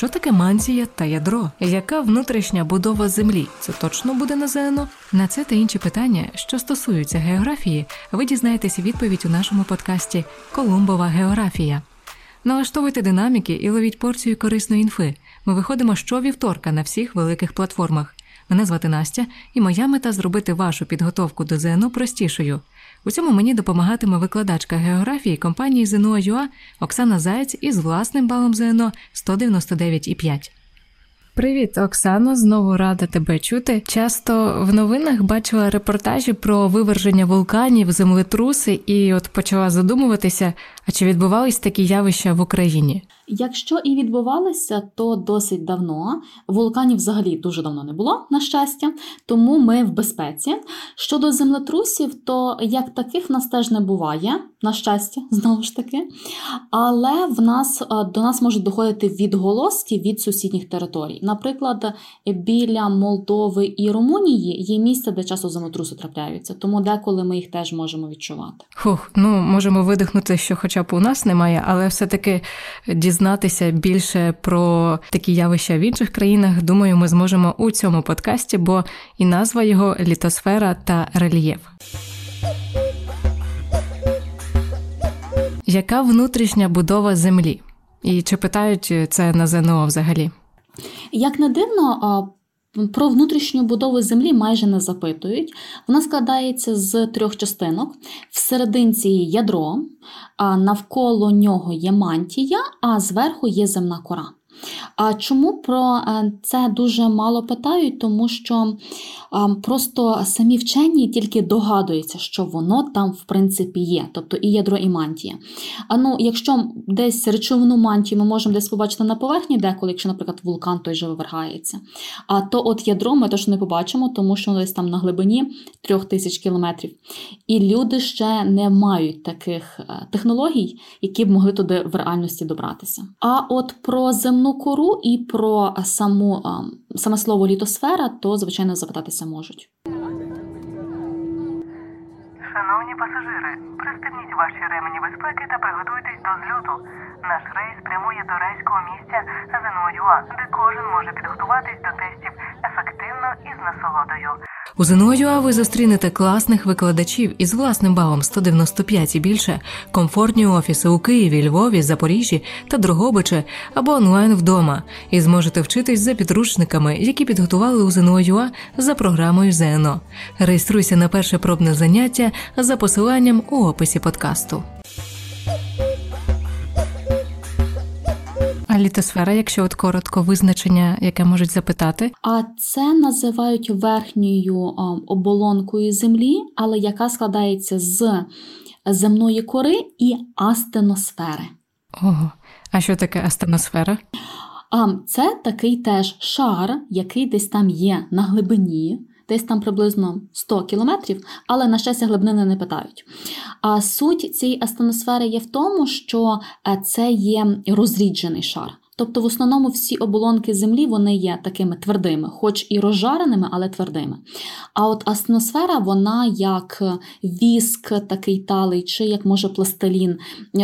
Що таке мантія та ядро? Яка внутрішня будова землі? Це точно буде на ЗНО? На це та інші питання, що стосуються географії, ви дізнаєтеся відповідь у нашому подкасті Колумбова географія. Налаштовуйте динаміки і ловіть порцію корисної інфи. Ми виходимо щовівторка на всіх великих платформах. Мене звати Настя, і моя мета зробити вашу підготовку до ЗНО простішою. У цьому мені допомагатиме викладачка географії компанії ЗНО.ЮА Оксана Заєць із власним балом ЗНО 199,5. Привіт, Оксано. Знову рада тебе чути. Часто в новинах бачила репортажі про виверження вулканів, землетруси, і от почала задумуватися, а чи відбувались такі явища в Україні? Якщо і відбувалися, то досить давно. Вулканів взагалі дуже давно не було, на щастя, тому ми в безпеці. Щодо землетрусів, то як таких в нас теж не буває, на щастя, знову ж таки. Але в нас до нас можуть доходити відголоски від сусідніх територій. Наприклад, біля Молдови і Румунії є місце, де часто землетруси трапляються, тому деколи ми їх теж можемо відчувати. Хух, ну можемо видихнути, що, хоча б у нас немає, але все-таки дізнатися більше про такі явища в інших країнах. Думаю, ми зможемо у цьому подкасті, бо і назва його літосфера та рельєф. Яка внутрішня будова землі? І чи питають це на ЗНО взагалі? Як не дивно, про внутрішню будову землі майже не запитують. Вона складається з трьох частинок. Всерединці ядро, а навколо нього є мантія, а зверху є земна кора. А чому про е, це дуже мало питають? Тому що просто самі вчені тільки догадуються, що воно там, в принципі, є, тобто і ядро, і мантія. А ну, якщо десь речовину мантію ми можемо десь побачити на поверхні, деколи, якщо, наприклад, вулкан той же вивергається, а то от ядро ми точно не побачимо, тому що воно десь там на глибині трьох тисяч кілометрів. І люди ще не мають таких е, технологій, які б могли туди в реальності добратися. А от про земну кору і про саму саме слово літосфера, то звичайно запитатися можуть. Шановні пасажири, пристебніть ваші ремені безпеки та приготуйтесь до зльоту. Наш рейс прямує до райського місця ЗНО-ЮА, де кожен може підготуватись до тестів ефективно і з насолодою. У ЗНО.ЮА ви зустрінете класних викладачів із власним балом 195 і більше, комфортні офіси у Києві, Львові, Запоріжжі та Дрогобичі або онлайн вдома, і зможете вчитись за підручниками, які підготували у ЗНО.ЮА за програмою ЗНО. Реєструйся на перше пробне заняття за посиланням у описі подкасту. А літосфера, якщо от коротко визначення, яке можуть запитати, а це називають верхньою оболонкою землі, але яка складається з земної кори і астеносфери. Ого, а що таке астеносфера? Це такий теж шар, який десь там є на глибині. Десь там приблизно 100 кілометрів, але на щастя глибини не питають. А суть цієї астеносфери є в тому, що е, це є розріджений шар. Тобто, в основному всі оболонки землі вони є такими твердими, хоч і розжареними, але твердими. А от астеносфера, вона як віск, такий талий, чи як може пластилін,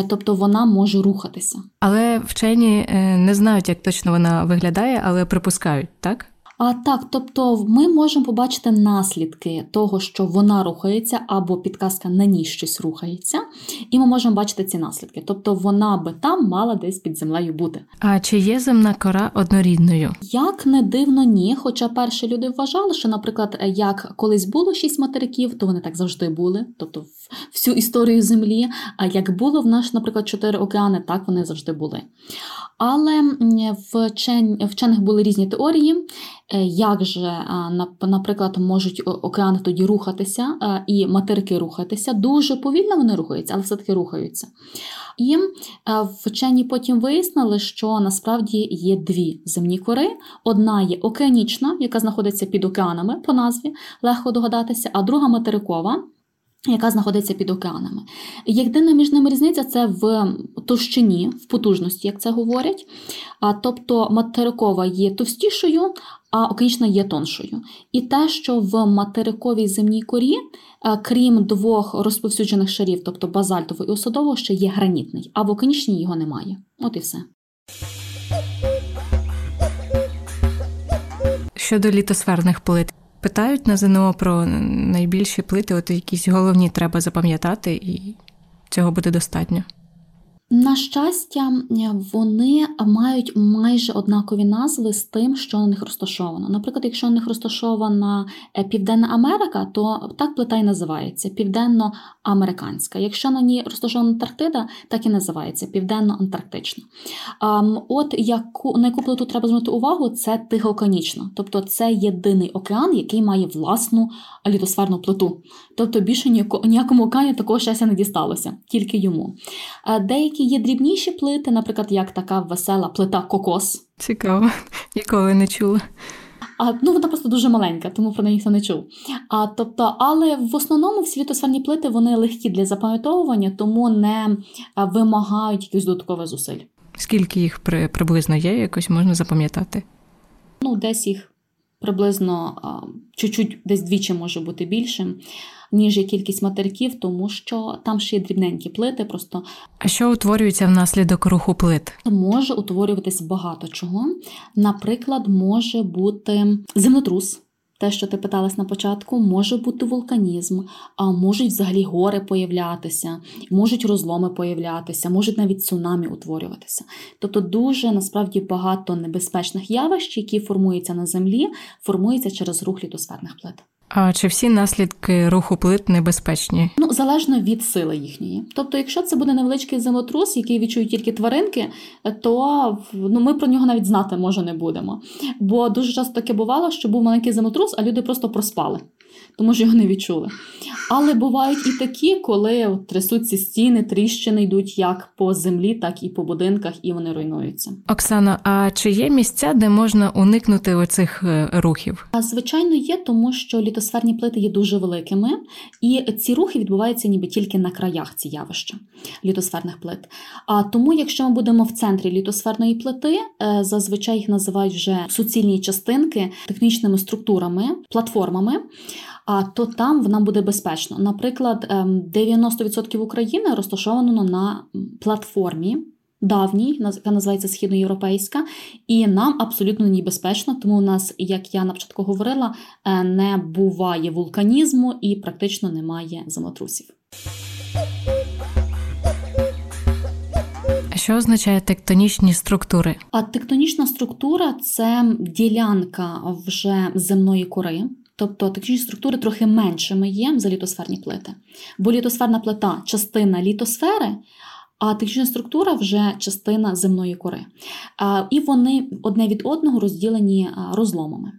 тобто вона може рухатися. Але вчені е, не знають, як точно вона виглядає, але припускають, так? А так, тобто ми можемо побачити наслідки того, що вона рухається, або підказка на ній щось рухається, і ми можемо бачити ці наслідки. Тобто вона би там мала десь під землею бути. А чи є земна кора однорідною? Як не дивно, ні. Хоча перші люди вважали, що, наприклад, як колись було шість материків, то вони так завжди були, тобто всю історію землі. А як було в нас, наприклад, чотири океани, так вони завжди були. Але в вчених були різні теорії. Е, як же, наприклад, можуть океани тоді рухатися і материки рухатися. Дуже повільно вони рухаються, але все-таки рухаються. І е, вчені потім вияснили, що насправді є дві земні кори. Одна є океанічна, яка знаходиться під океанами по назві, легко догадатися, а друга материкова яка знаходиться під океанами. Єдина між ними різниця це в товщині, в потужності, як це говорять. А, Тобто материкова є товстішою, океанічна є тоншою. І те, що в материковій земній корі, крім двох розповсюджених шарів, тобто базальтового і осадового, ще є гранітний, а в океанічній його немає. От і все. Щодо літосферних плит, питають на ЗНО про найбільші плити, от якісь головні треба запам'ятати, і цього буде достатньо. На щастя, вони мають майже однакові назви з тим, що на них розташовано. Наприклад, якщо на них розташована е, Південна Америка, то так плита й називається південно-американська. Якщо на ній розташована Антарктида, так і називається південно-антарктична. От яку на яку плиту треба звернути увагу, це тихоокеанічна. тобто це єдиний океан, який має власну літосферну плиту. Тобто більше ніякому океані такого щастя не дісталося, тільки йому. Деякі є дрібніші плити, наприклад, як така весела плита кокос. Цікаво, ніколи не чула. А, Ну, вона просто дуже маленька, тому про неї ніхто не чув. А, тобто, Але в основному всі літосферні плити вони легкі для запам'ятовування, тому не вимагають якихось додаткових зусиль. Скільки їх при, приблизно є, якось можна запам'ятати? Ну, десь їх приблизно чуть-чуть десь двічі може бути більшим ніж є кількість материків, тому що там ще є дрібненькі плити. Просто а що утворюється внаслідок руху плит? Може утворюватись багато чого. Наприклад, може бути землетрус. Те, що ти питалась на початку, може бути вулканізм, а можуть взагалі гори появлятися, можуть розломи появлятися, можуть навіть цунамі утворюватися. Тобто дуже насправді багато небезпечних явищ, які формуються на землі, формуються через рух літосферних плит. А чи всі наслідки руху плит небезпечні? Ну залежно від сили їхньої. Тобто, якщо це буде невеличкий землетрус, який відчують тільки тваринки, то ну ми про нього навіть знати може не будемо. Бо дуже часто таке бувало, що був маленький землетрус, а люди просто проспали тому що його не відчули. Але бувають і такі, коли от трясуться стіни, тріщини йдуть як по землі, так і по будинках, і вони руйнуються. Оксано, а чи є місця, де можна уникнути оцих е, рухів? А звичайно, є, тому що літосферні плити є дуже великими, і ці рухи відбуваються ніби тільки на краях ці явища літосферних плит. А тому, якщо ми будемо в центрі літосферної плити, е, зазвичай їх називають вже суцільні частинки технічними структурами, платформами то там вона буде безпечно. Наприклад, 90% ем, України розташовано на платформі. Давній, яка називається східноєвропейська, і нам абсолютно не безпечно, тому у нас, як я на початку говорила, е, не буває вулканізму і практично немає землетрусів. Що означає тектонічні структури? А тектонічна структура це ділянка вже земної кори. Тобто тектонічні структури трохи меншими є за літосферні плити. Бо літосферна плита частина літосфери, а тектонічна структура вже частина земної кори. І вони одне від одного розділені розломами.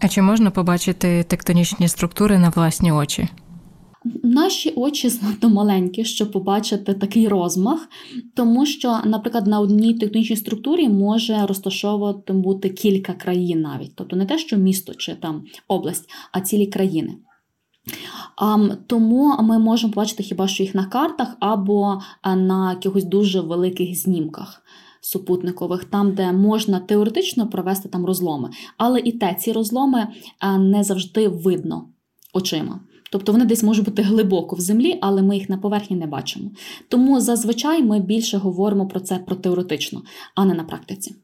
А чи можна побачити тектонічні структури на власні очі? Наші очі занадто маленькі, щоб побачити такий розмах, тому що, наприклад, на одній тектонічній структурі може розташовувати бути кілька країн навіть, тобто не те, що місто чи там область, а цілі країни. Тому ми можемо побачити хіба що їх на картах або на якихось дуже великих знімках. Супутникових, там, де можна теоретично провести там розломи. Але і те, ці розломи не завжди видно очима. Тобто вони десь можуть бути глибоко в землі, але ми їх на поверхні не бачимо. Тому зазвичай ми більше говоримо про це про теоретично, а не на практиці.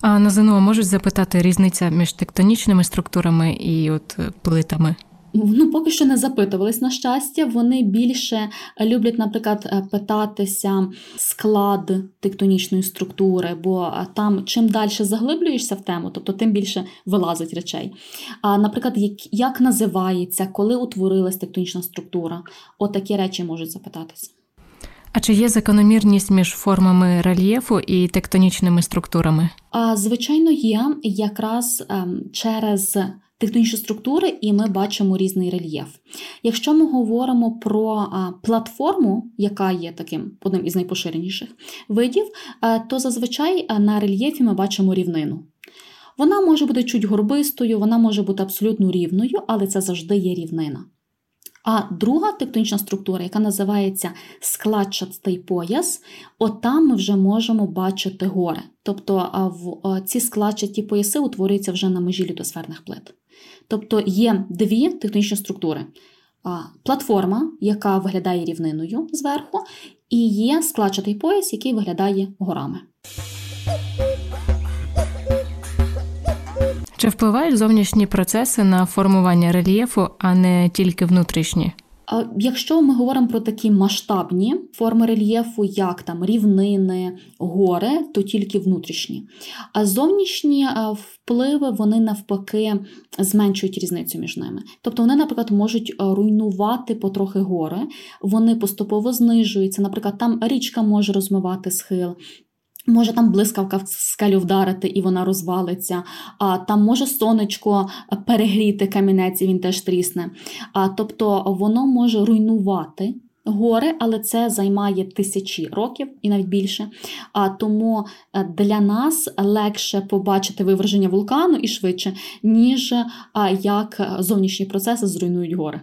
А на ЗНО можуть запитати різниця між тектонічними структурами і от плитами. Ну, поки що не запитувались на щастя. Вони більше люблять, наприклад, е, питатися склад тектонічної структури, бо е, там чим далі заглиблюєшся в тему, тобто тим більше вилазить речей. А, Наприклад, як, як називається, коли утворилась тектонічна структура, отакі речі можуть запитатися. А чи є закономірність між формами рельєфу і тектонічними структурами? А, Звичайно, є якраз ем, через тектонічні структури, і ми бачимо різний рельєф. Якщо ми говоримо про платформу, яка є таким одним із найпоширеніших видів, то зазвичай на рельєфі ми бачимо рівнину. Вона може бути чуть горбистою, вона може бути абсолютно рівною, але це завжди є рівнина. А друга тектонічна структура, яка називається складчатий пояс, от там ми вже можемо бачити гори. Тобто в ці складчаті пояси утворюються вже на межі літосферних плит. Тобто є дві технічні структури: платформа, яка виглядає рівниною зверху, і є складчатий пояс, який виглядає горами. Чи впливають зовнішні процеси на формування рельєфу, а не тільки внутрішні? Якщо ми говоримо про такі масштабні форми рельєфу, як там рівнини, гори, то тільки внутрішні. А зовнішні впливи вони навпаки зменшують різницю між ними. Тобто вони, наприклад, можуть руйнувати потрохи гори, вони поступово знижуються. Наприклад, там річка може розмивати схил. Може там блискавка в скелю вдарити і вона розвалиться, а там може сонечко перегріти камінець, і він теж трісне. А, Тобто воно може руйнувати гори, але це займає тисячі років і навіть більше. А Тому е, для нас легше побачити виверження вулкану і швидше, ніж як зовнішні процеси зруйнують гори.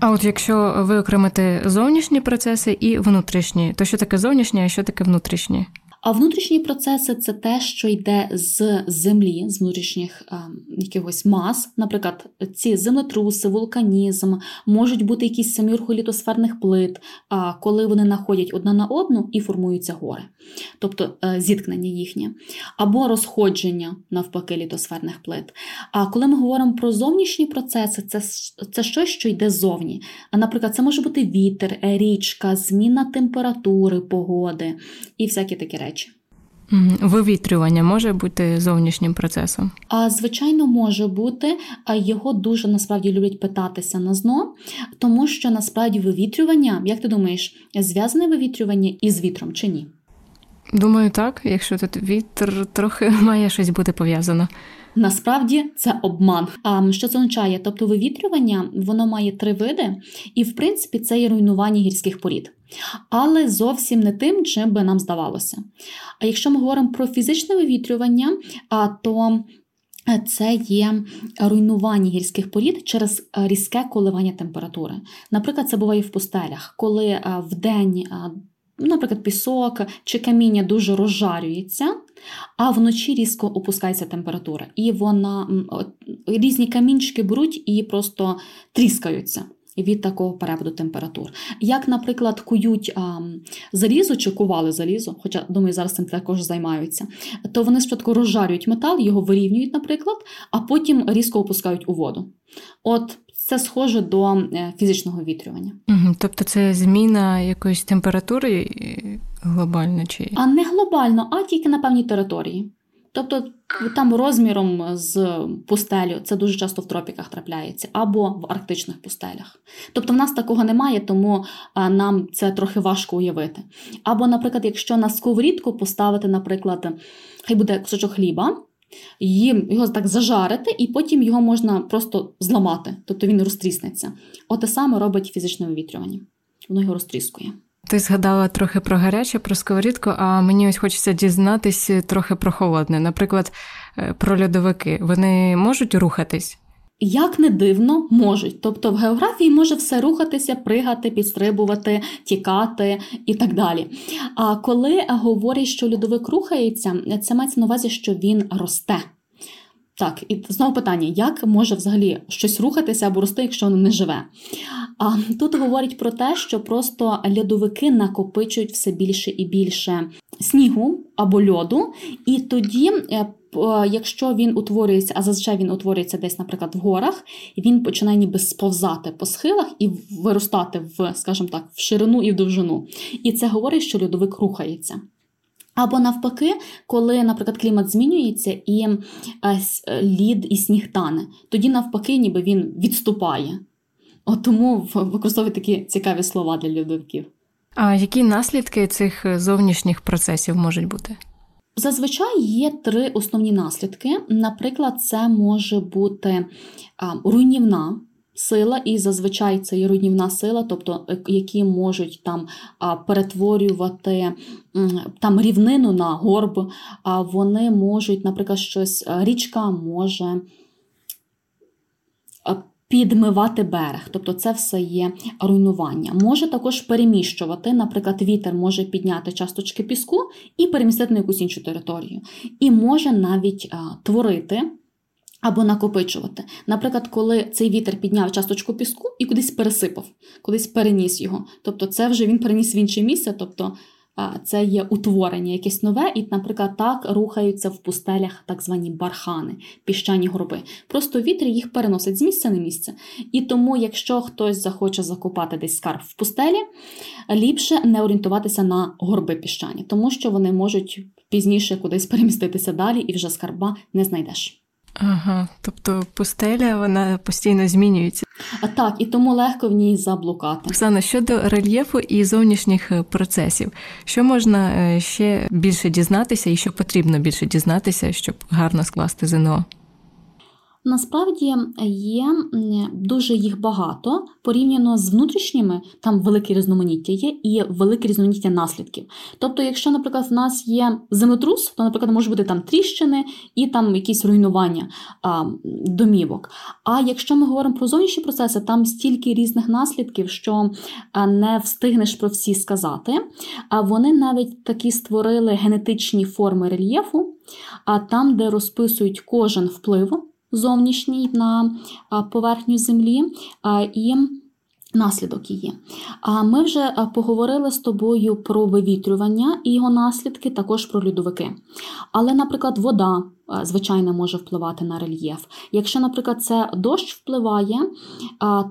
А от якщо виокремити зовнішні процеси і внутрішні, то що таке зовнішнє, а що таке внутрішнє? А внутрішні процеси це те, що йде з землі, з внутрішніх ем, якихось мас. Наприклад, ці землетруси, вулканізм, можуть бути якісь самі літосферних плит, а, коли вони находять одна на одну і формуються гори, тобто е, зіткнення їхнє, або розходження навпаки літосферних плит. А коли ми говоримо про зовнішні процеси, це це щось, що йде ззовні. А, наприклад, це може бути вітер, річка, зміна температури, погоди і всякі такі речі. Вивітрювання може бути зовнішнім процесом? А звичайно, може бути, а його дуже насправді люблять питатися на зно, тому що насправді вивітрювання, як ти думаєш, зв'язане вивітрювання із вітром чи ні? Думаю, так. Якщо тут вітер трохи має щось бути пов'язано. Насправді це обман. А що це означає? Тобто вивітрювання воно має три види, і в принципі це є руйнування гірських порід. Але зовсім не тим, чим би нам здавалося. А якщо ми говоримо про фізичне вивітрювання, то це є руйнування гірських порід через різке коливання температури. Наприклад, це буває в пустелях, коли в день наприклад, пісок чи каміння дуже розжарюється, а вночі різко опускається температура. І вона різні камінчики беруть і просто тріскаються. Від такого перепаду температур. Як, наприклад, кують а, залізо чи кували залізо, хоча, думаю, зараз цим також займаються, то вони спочатку розжарюють метал, його вирівнюють, наприклад, а потім різко опускають у воду. От це схоже до е, фізичного вітрювання. Угу, Тобто це зміна якоїсь температури глобально чи а не глобально, а тільки на певній території. Тобто там розміром з пустелю це дуже часто в тропіках трапляється, або в арктичних пустелях. Тобто в нас такого немає, тому нам це трохи важко уявити. Або, наприклад, якщо на сковорідку поставити, наприклад, хай буде кусочок хліба, їм його так зажарити, і потім його можна просто зламати, тобто він розтріснеться. Оте саме робить фізичне вивітрювання. Воно його розтріскує. Ти згадала трохи про гаряче, про сковорідку, а мені ось хочеться дізнатися трохи про холодне. Наприклад, е, про льодовики. Вони можуть рухатись? Як не дивно, можуть. Тобто в географії може все рухатися, пригати, підстрибувати, тікати і так далі. А коли говорять, що льодовик рухається, це мається на увазі, що він росте. Так, і знову питання: як може взагалі щось рухатися або рости, якщо воно не живе? А тут говорять про те, що просто льодовики накопичують все більше і більше снігу або льоду, і тоді е, якщо він утворюється, а зазвичай він утворюється десь, наприклад, в горах, він починає ніби сповзати по схилах і виростати в, скажімо так, в ширину і в довжину. І це говорить, що льодовик рухається. Або навпаки, коли, наприклад, клімат змінюється і е, е, лід і сніг тане, тоді навпаки, ніби він відступає. От тому використовують такі цікаві слова для льодовиків. А які наслідки цих зовнішніх процесів можуть бути? Зазвичай є три основні наслідки. Наприклад, це може бути руйнівна сила, і зазвичай це є руйнівна сила, тобто е, які можуть там перетворювати там рівнину на горб, а вони можуть, наприклад, щось річка може підмивати берег, тобто це все є руйнування. Може також переміщувати, наприклад, вітер може підняти часточки піску і перемістити на якусь іншу територію. І може навіть а, творити. Або накопичувати. Наприклад, коли цей вітер підняв часточку піску і кудись пересипав, кудись переніс його. Тобто, це вже він переніс в інше місце, тобто це є утворення якесь нове, і, наприклад, так рухаються в пустелях так звані бархани, піщані горби. Просто вітер їх переносить з місця на місце. І тому, якщо хтось захоче закопати десь скарб в пустелі, ліпше не орієнтуватися на горби піщані, тому що вони можуть пізніше кудись переміститися далі, і вже скарба не знайдеш. Ага, тобто пустеля вона постійно змінюється. А так, і тому легко в ній заблукати. Оксана, щодо рельєфу і зовнішніх е, процесів, що можна е, ще більше дізнатися, і що потрібно більше дізнатися, щоб гарно скласти ЗНО? Насправді є дуже їх багато порівняно з внутрішніми, там велике різноманіття є і велике різноманіття наслідків. Тобто, якщо, наприклад, в нас є землетрус, то, наприклад, може бути там тріщини і там якісь руйнування а, домівок. А якщо ми говоримо про зовнішні процеси, там стільки різних наслідків, що не встигнеш про всі сказати. А вони навіть такі створили генетичні форми рельєфу, а там, де розписують кожен вплив зовнішній на поверхню землі і наслідок її. А ми вже поговорили з тобою про вивітрювання і його наслідки, також про льодовики. Але, наприклад, вода. Звичайно, може впливати на рельєф. Якщо, наприклад, це дощ впливає,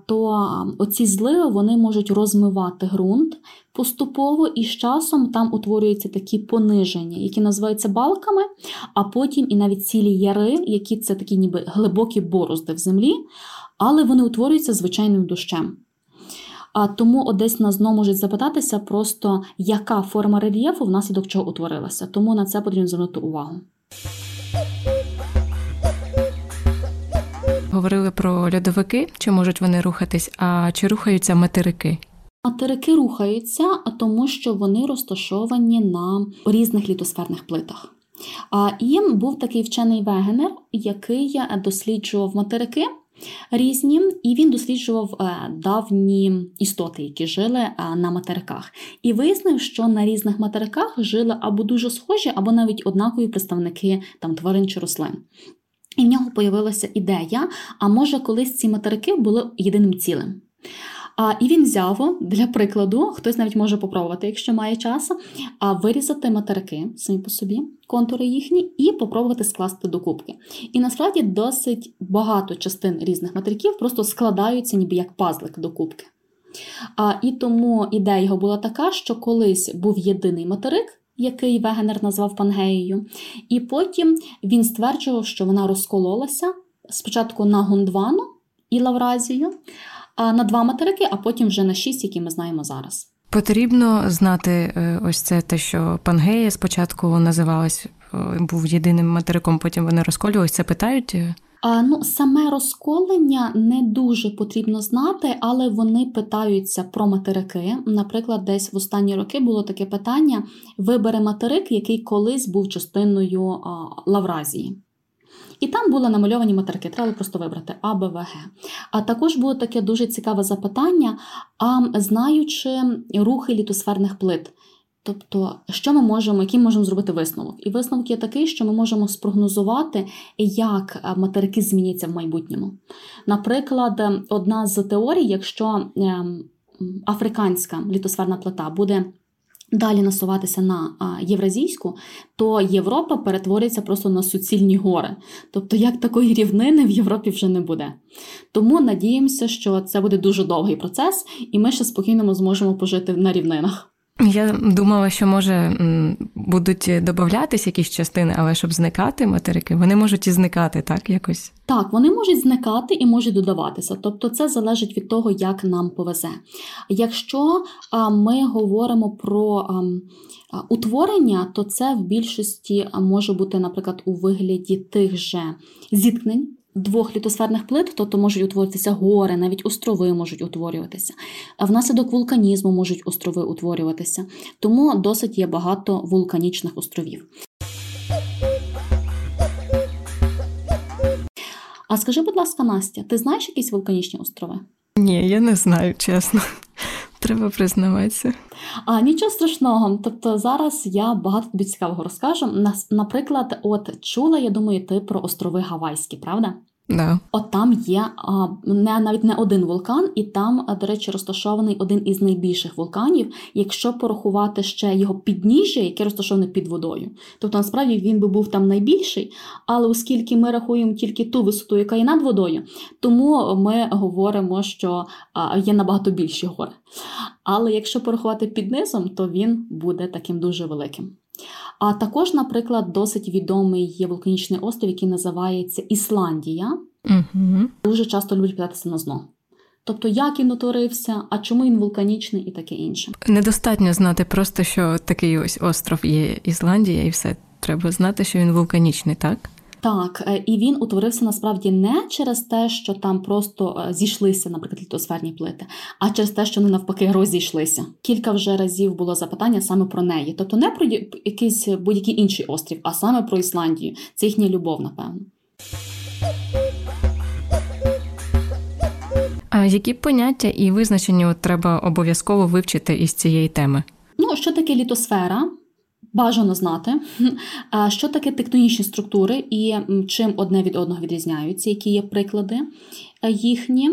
то оці зливи вони можуть розмивати ґрунт поступово і з часом там утворюються такі пониження, які називаються балками, а потім і навіть цілі яри, які це такі ніби глибокі борозди в землі, але вони утворюються звичайним дощем. А тому десь нас знову можуть запитатися, просто яка форма рельєфу внаслідок чого утворилася. Тому на це потрібно звернути увагу. Говорили про льодовики, чи можуть вони рухатись, а чи рухаються материки? Материки рухаються, тому що вони розташовані на різних літосферних плитах. А їм був такий вчений вегенер, який досліджував материки різні, і він досліджував е, давні істоти, які жили е, на материках. І вияснив, що на різних материках жили або дуже схожі, або навіть однакові представники там тварин чи рослин. І в нього появилася ідея: а може, колись ці материки були єдиним цілим. А, І він взяв для прикладу, хтось навіть може попробувати, якщо має час, а вирізати материки самі по собі, контури їхні, і попробувати скласти докупки. І насправді досить багато частин різних материків просто складаються, ніби як пазлик докупки. А, І тому ідея його була така, що колись був єдиний материк. Який Вегенер назвав Пангеєю, і потім він стверджував, що вона розкололася спочатку на Гондвану і Лавразію, на два материки, а потім вже на шість, які ми знаємо зараз. Потрібно знати е, ось це те, що Пангея спочатку називалась, е, був єдиним материком, потім вони розколювалися. Це питають. А, ну, Саме розколення не дуже потрібно знати, але вони питаються про материки. Наприклад, десь в останні роки було таке питання: вибери материк, який колись був частиною а, Лавразії. І там були намальовані материки, треба просто вибрати А, Б, В, Г. А також було таке дуже цікаве запитання: а знаючи рухи літосферних плит. Тобто, що ми можемо, який можемо зробити висновок? І висновок є такий, що ми можемо спрогнозувати, як материки зміняться в майбутньому. Наприклад, одна з теорій, якщо ем, африканська літосферна плита буде далі насуватися на євразійську, то Європа перетвориться просто на суцільні гори. Тобто, як такої рівнини в Європі вже не буде. Тому надіємося, що це буде дуже довгий процес, і ми ще спокійно зможемо пожити на рівнинах. Я думала, що може будуть додатись якісь частини, але щоб зникати материки, вони можуть і зникати, так якось. Так, вони можуть зникати і можуть додаватися. Тобто це залежить від того, як нам повезе. Якщо ми говоримо про утворення, то це в більшості може бути, наприклад, у вигляді тих же зіткнень двох літосферних плит, тобто можуть утворитися гори, навіть острови можуть утворюватися. Внаслідок вулканізму можуть острови утворюватися. Тому досить є багато вулканічних островів. А скажи, будь ласка, Настя, ти знаєш якісь вулканічні острови? Ні, я не знаю, чесно. Треба признаватися. А нічого страшного. Тобто зараз я багато тобі цікавого розкажу. Наприклад, от чула, я думаю, ти про острови Гавайські, правда? Да. От там є а, не навіть не один вулкан, і там, а, до речі, розташований один із найбільших вулканів, якщо порахувати ще його підніжжя, яке розташоване під водою. Тобто, насправді він би був там найбільший, але оскільки ми рахуємо тільки ту висоту, яка є над водою, тому ми говоримо, що а, є набагато більші гори. Але якщо порахувати під низом, то він буде таким дуже великим. А також, наприклад, досить відомий є вулканічний острів, який називається Ісландія. Угу. Дуже часто люблять питатися на зно. Тобто, як він утворився, а чому він вулканічний і таке інше. Недостатньо знати просто, що такий ось остров є Ісландія, і все. Треба знати, що він вулканічний, так? Так, е, і він утворився насправді не через те, що там просто е, зійшлися, наприклад, літосферні плити, а через те, що вони навпаки розійшлися. Кілька вже разів було запитання саме про неї. Тобто не про якийсь будь-який інший острів, а саме про Ісландію. Це їхня любов, напевно. А які поняття і визначення треба обов'язково вивчити із цієї теми? Ну, що таке літосфера? Бажано знати. Що таке тектонічні структури і чим одне від одного відрізняються, які є приклади е, їхні.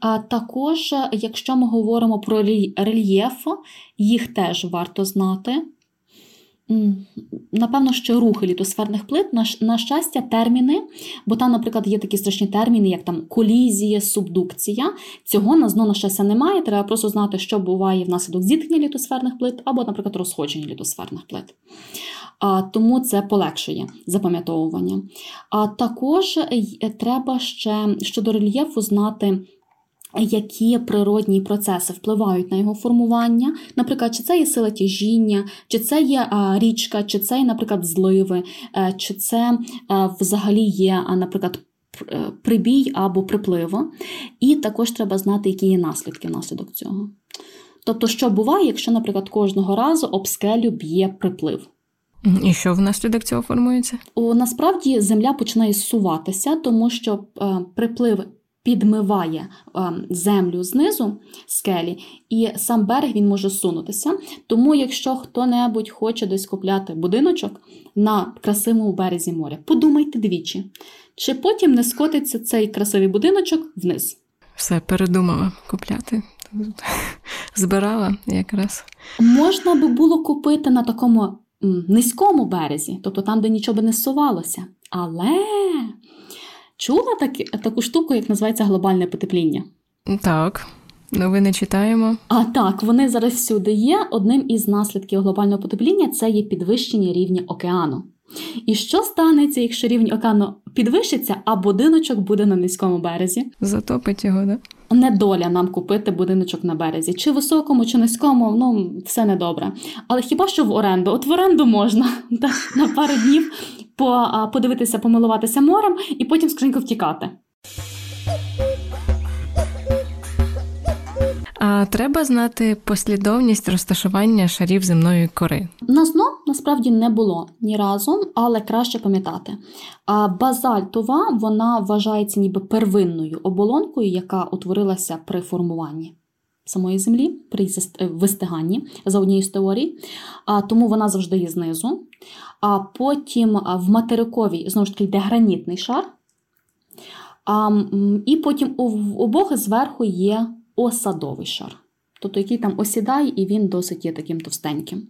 А також, е, якщо ми говоримо про рельєф, їх теж варто знати. Напевно, що рухи літосферних плит, на, на щастя, терміни, бо там, наприклад, є такі страшні терміни, як там колізія, субдукція. Цього на зно, на щастя, немає. Треба просто знати, що буває внаслідок зіткнення літосферних плит або, наприклад, розходження літосферних плит. А, тому це полегшує запам'ятовування. А також е, треба ще щодо рельєфу знати. Які природні процеси впливають на його формування? Наприклад, чи це є сила тяжіння, чи це є річка, чи це є, наприклад, зливи, е, чи це е, взагалі є, наприклад, е, прибій або приплив. І також треба знати, які є наслідки внаслідок цього. Тобто, що буває, якщо, наприклад, кожного разу об скелю б'є приплив. І що внаслідок цього формується? О, насправді земля починає зсуватися, тому що е, приплив підмиває е, землю знизу скелі, і сам берег він може сунутися. Тому, якщо хто-небудь хоче десь купляти будиночок на красивому березі моря, подумайте двічі, чи потім не скотиться цей красивий будиночок вниз. Все передумала купляти. Збирала якраз. Можна би було купити на такому низькому березі, тобто там, де нічого би не зсувалося. Але чула таки, таку штуку, як називається глобальне потепління. Так, новини читаємо. А так, вони зараз всюди є. Одним із наслідків глобального потепління це є підвищення рівня океану. І що станеться, якщо рівень океану підвищиться, а будиночок буде на низькому березі? Затопить його, да? Недоля нам купити будиночок на березі, чи високому, чи низькому, ну все недобре. Але хіба що в оренду? От в оренду можна так, на пару днів по, подивитися, помилуватися морем і потім скринько втікати. А треба знати послідовність розташування шарів земної кори. На зно насправді не було ні разу, але краще пам'ятати. Базальтова вона вважається ніби первинною оболонкою, яка утворилася при формуванні самої землі, при е, вистиганні за однією з теорій. А, тому вона завжди є знизу. А потім в материковій знову ж таки йде гранітний шар. А, і потім у обох зверху є осадовий шар. Тобто, який там осідає, і він досить є таким товстеньким.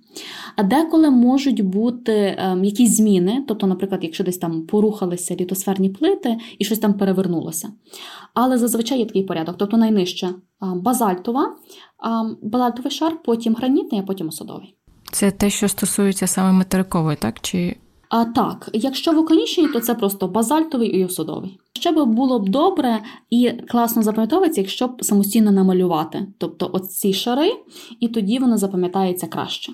А деколи можуть бути ем, якісь зміни, тобто, наприклад, якщо десь там порухалися літосферні плити і щось там перевернулося. Але зазвичай є такий порядок. Тобто найнижче базальтова, а, базальтовий шар, потім гранітний, а потім осадовий. Це те, що стосується саме материкової, так? Чи А так, якщо вулканічний, то це просто базальтовий і осадовий. Ще б було б добре і класно запам'ятовується, якщо б самостійно намалювати. Тобто оці шари, і тоді воно запам'ятається краще.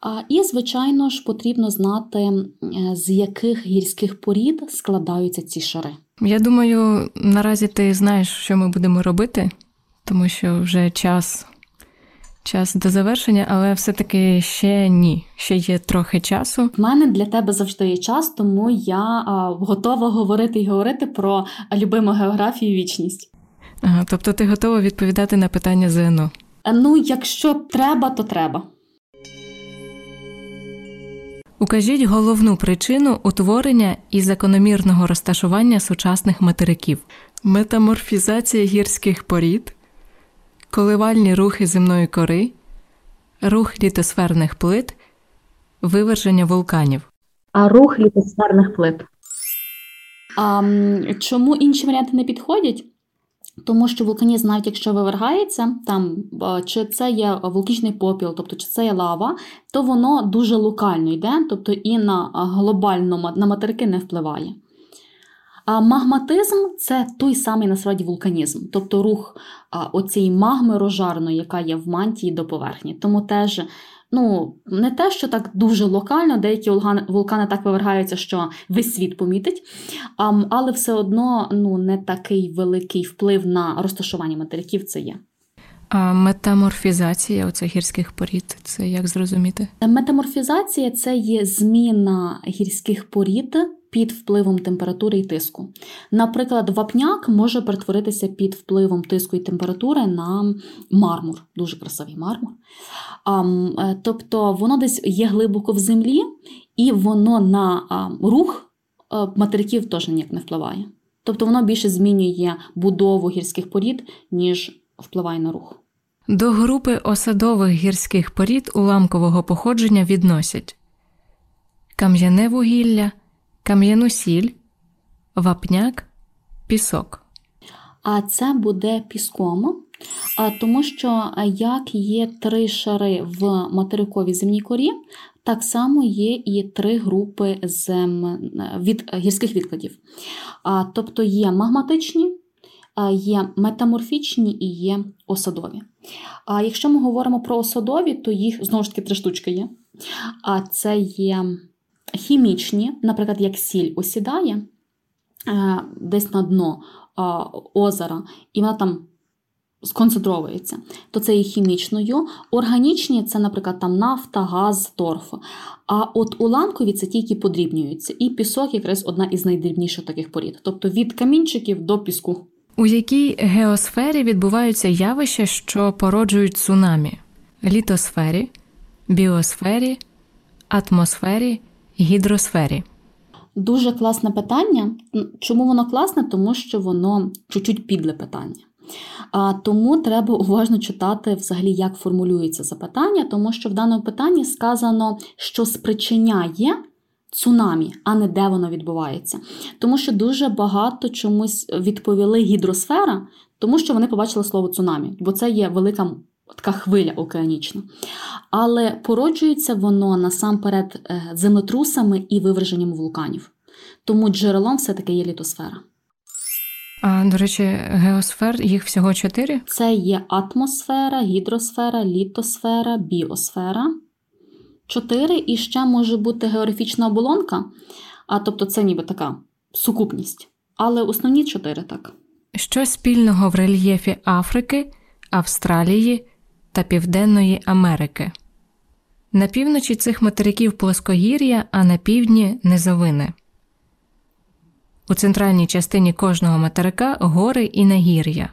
А, і, звичайно ж, потрібно знати, з яких гірських порід складаються ці шари. я думаю, наразі ти знаєш, що ми будемо робити, тому що вже час, час до завершення, але все-таки ще ні. Ще є трохи часу. В мене для тебе завжди є час, тому я а, готова говорити і говорити про любиму географію і вічність. Ага, тобто ти готова відповідати на питання ЗНО. Е, Ну, якщо треба, то треба. Укажіть головну причину утворення і закономірного розташування сучасних материків: метаморфізація гірських порід, коливальні рухи земної кори, рух літосферних плит, виверження вулканів. А рух літосферних плит. А, чому інші варіанти не підходять? Тому що вулканізм, навіть якщо вивергається, там чи це є вулканічний попіл, тобто чи це є лава, то воно дуже локально йде, тобто і на глобально ма- на материки не впливає. А магматизм це той самий насправді вулканізм, тобто рух оцієї магми рожарної, яка є в мантії до поверхні. Тому теж ну, не те, що так дуже локально, деякі вулкани, вулкани так вивергаються, що весь світ помітить, а, але все одно ну, не такий великий вплив на розташування материків це є. А метаморфізація оцих гірських порід це як зрозуміти? Метаморфізація це є зміна гірських порід під впливом температури і тиску. Наприклад, вапняк може перетворитися під впливом тиску і температури на мармур, дуже красивий мармур. Е, тобто воно десь є глибоко в землі, і воно на рух е, материків теж ніяк не впливає. Тобто воно більше змінює будову гірських порід, ніж впливає на рух. До групи осадових гірських порід уламкового походження відносять кам'яне вугілля, кам'яну сіль, вапняк, пісок. А це буде піском, тому що як є три шари в материковій земній корі, так само є і три групи зем, від, гірських відкладів. Тобто є магматичні, є метаморфічні і є осадові. А якщо ми говоримо про осадові, то їх знову ж таки три штучки є. А це є хімічні, наприклад, як сіль осідає е, десь на дно озера, і вона там сконцентровується, то це є хімічною. Органічні це, наприклад, там нафта, газ, торф. А от уламкові це ті, які подрібнюються. І пісок якраз одна із найдрібніших таких порід. Тобто від камінчиків до піску. У якій геосфері відбуваються явища, що породжують цунамі? Літосфері, біосфері, атмосфері, гідросфері. Дуже класне питання. Чому воно класне? Тому що воно чуть-чуть підле питання. А тому треба уважно читати взагалі, як формулюється запитання, тому що в даному питанні сказано, що спричиняє цунамі, а не де воно відбувається. Тому що дуже багато чомусь відповіли гідросфера, тому що вони побачили слово цунамі, бо це є велика така хвиля океанічна. Але породжується воно насамперед е, землетрусами і виверженням вулканів. Тому джерелом все-таки є літосфера. А, до речі, геосфер їх всього чотири. Це є атмосфера, гідросфера, літосфера, біосфера. Чотири і ще може бути географічна оболонка, а тобто це ніби така сукупність. Але основні чотири так. Що спільного в рельєфі Африки, Австралії та Південної Америки? На півночі цих материків плоскогір'я, а на півдні низовини. У центральній частині кожного материка гори і нагір'я.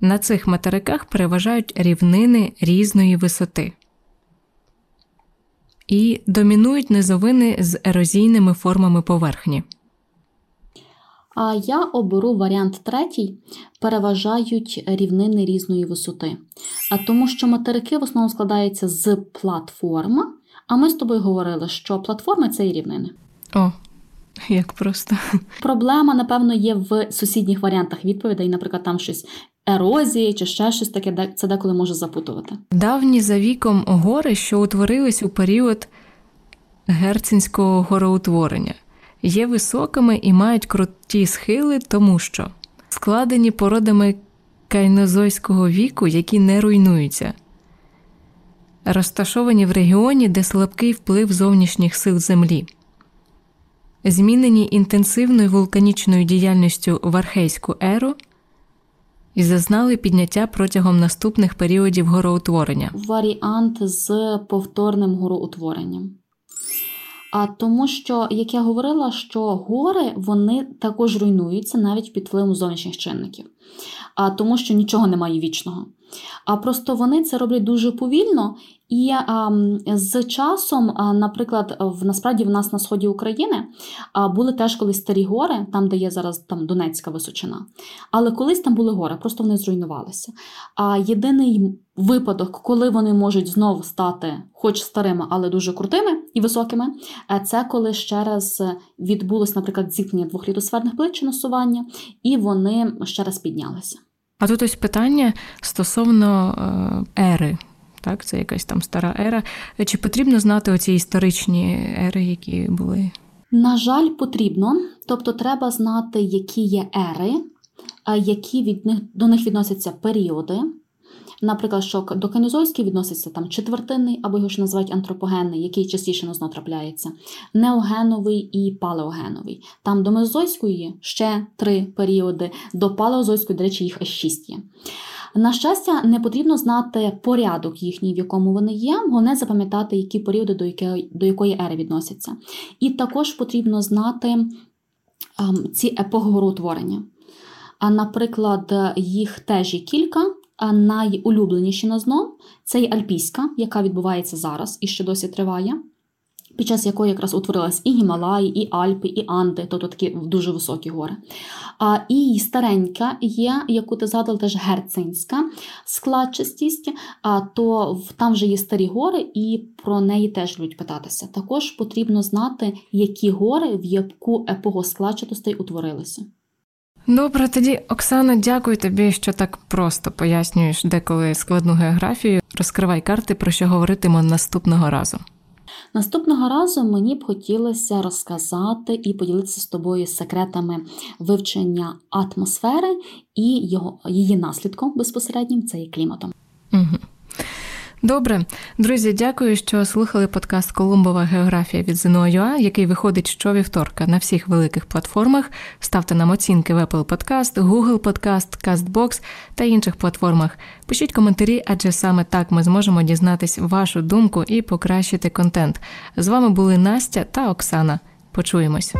На цих материках переважають рівнини різної висоти. І домінують низовини з ерозійними формами поверхні. А я оберу варіант третій, переважають рівнини різної висоти. А тому що материки в основному складаються з платформ, а ми з тобою говорили, що платформи це і рівнини. О, як просто. Проблема, напевно, є в сусідніх варіантах відповідей, наприклад, там щось ерозії чи ще щось таке, де це деколи може запутувати. Давні за віком гори, що утворились у період герцинського гороутворення, є високими і мають круті схили, тому що складені породами кайнозойського віку, які не руйнуються, розташовані в регіоні, де слабкий вплив зовнішніх сил Землі. Змінені інтенсивною вулканічною діяльністю в архейську еру і зазнали підняття протягом наступних періодів гороутворення. Варіант з повторним гороутворенням. А тому що, як я говорила, що гори вони також руйнуються навіть під впливом зовнішніх чинників, а тому що нічого немає вічного. А просто вони це роблять дуже повільно, і а, з часом, а, наприклад, в насправді в нас на сході України а, були теж колись старі гори, там, де є зараз там Донецька височина. Але колись там були гори, просто вони зруйнувалися. А єдиний випадок, коли вони можуть знову стати, хоч старими, але дуже крутими і високими, е, це коли ще раз відбулось, наприклад, зіткнення двох літосферних плит чи насування, і вони ще раз піднялися. А тут ось питання стосовно е, ери. Так, це якась там стара ера. Чи потрібно знати оці історичні ери, які були? На жаль, потрібно. Тобто, треба знати, які є ери, які від них до них відносяться періоди. Наприклад, що до Канізойської відноситься там четвертинний, або його ж називають антропогенний, який частіше на зно трапляється, неогеновий і палеогеновий. Там до Мезойської ще три періоди, до палеозойської, до речі, їх аж шість є. На щастя, не потрібно знати порядок їхній, в якому вони є, головне запам'ятати, які періоди до якої, до якої ери відносяться. І також потрібно знати ем, ці епохи гороутворення. А, наприклад, їх теж є кілька. Найулюбленіші на зно це є Альпійська, яка відбувається зараз і ще досі триває, під час якої якраз утворилась і Гімалаї, і Альпи, і Анди, тобто такі дуже високі гори. А, І старенька є, яку ти згадала, теж герцинська складчастість, а то там вже є старі гори, і про неї теж будуть питатися. Також потрібно знати, які гори в яку епоху складчатостей утворилися. Добре, тоді, Оксана, дякую тобі, що так просто пояснюєш деколи складну географію. Розкривай карти, про що говоритимо наступного разу. Наступного разу мені б хотілося розказати і поділитися з тобою секретами вивчення атмосфери і його, її наслідком безпосереднім це є кліматом. Угу. Добре, друзі, дякую, що слухали подкаст Колумбова географія від ЗНО.UA, який виходить щовівторка на всіх великих платформах. Ставте нам оцінки в Apple Podcast, Google Podcast, CastBox та інших платформах. Пишіть коментарі, адже саме так ми зможемо дізнатись вашу думку і покращити контент. З вами були Настя та Оксана. Почуємось.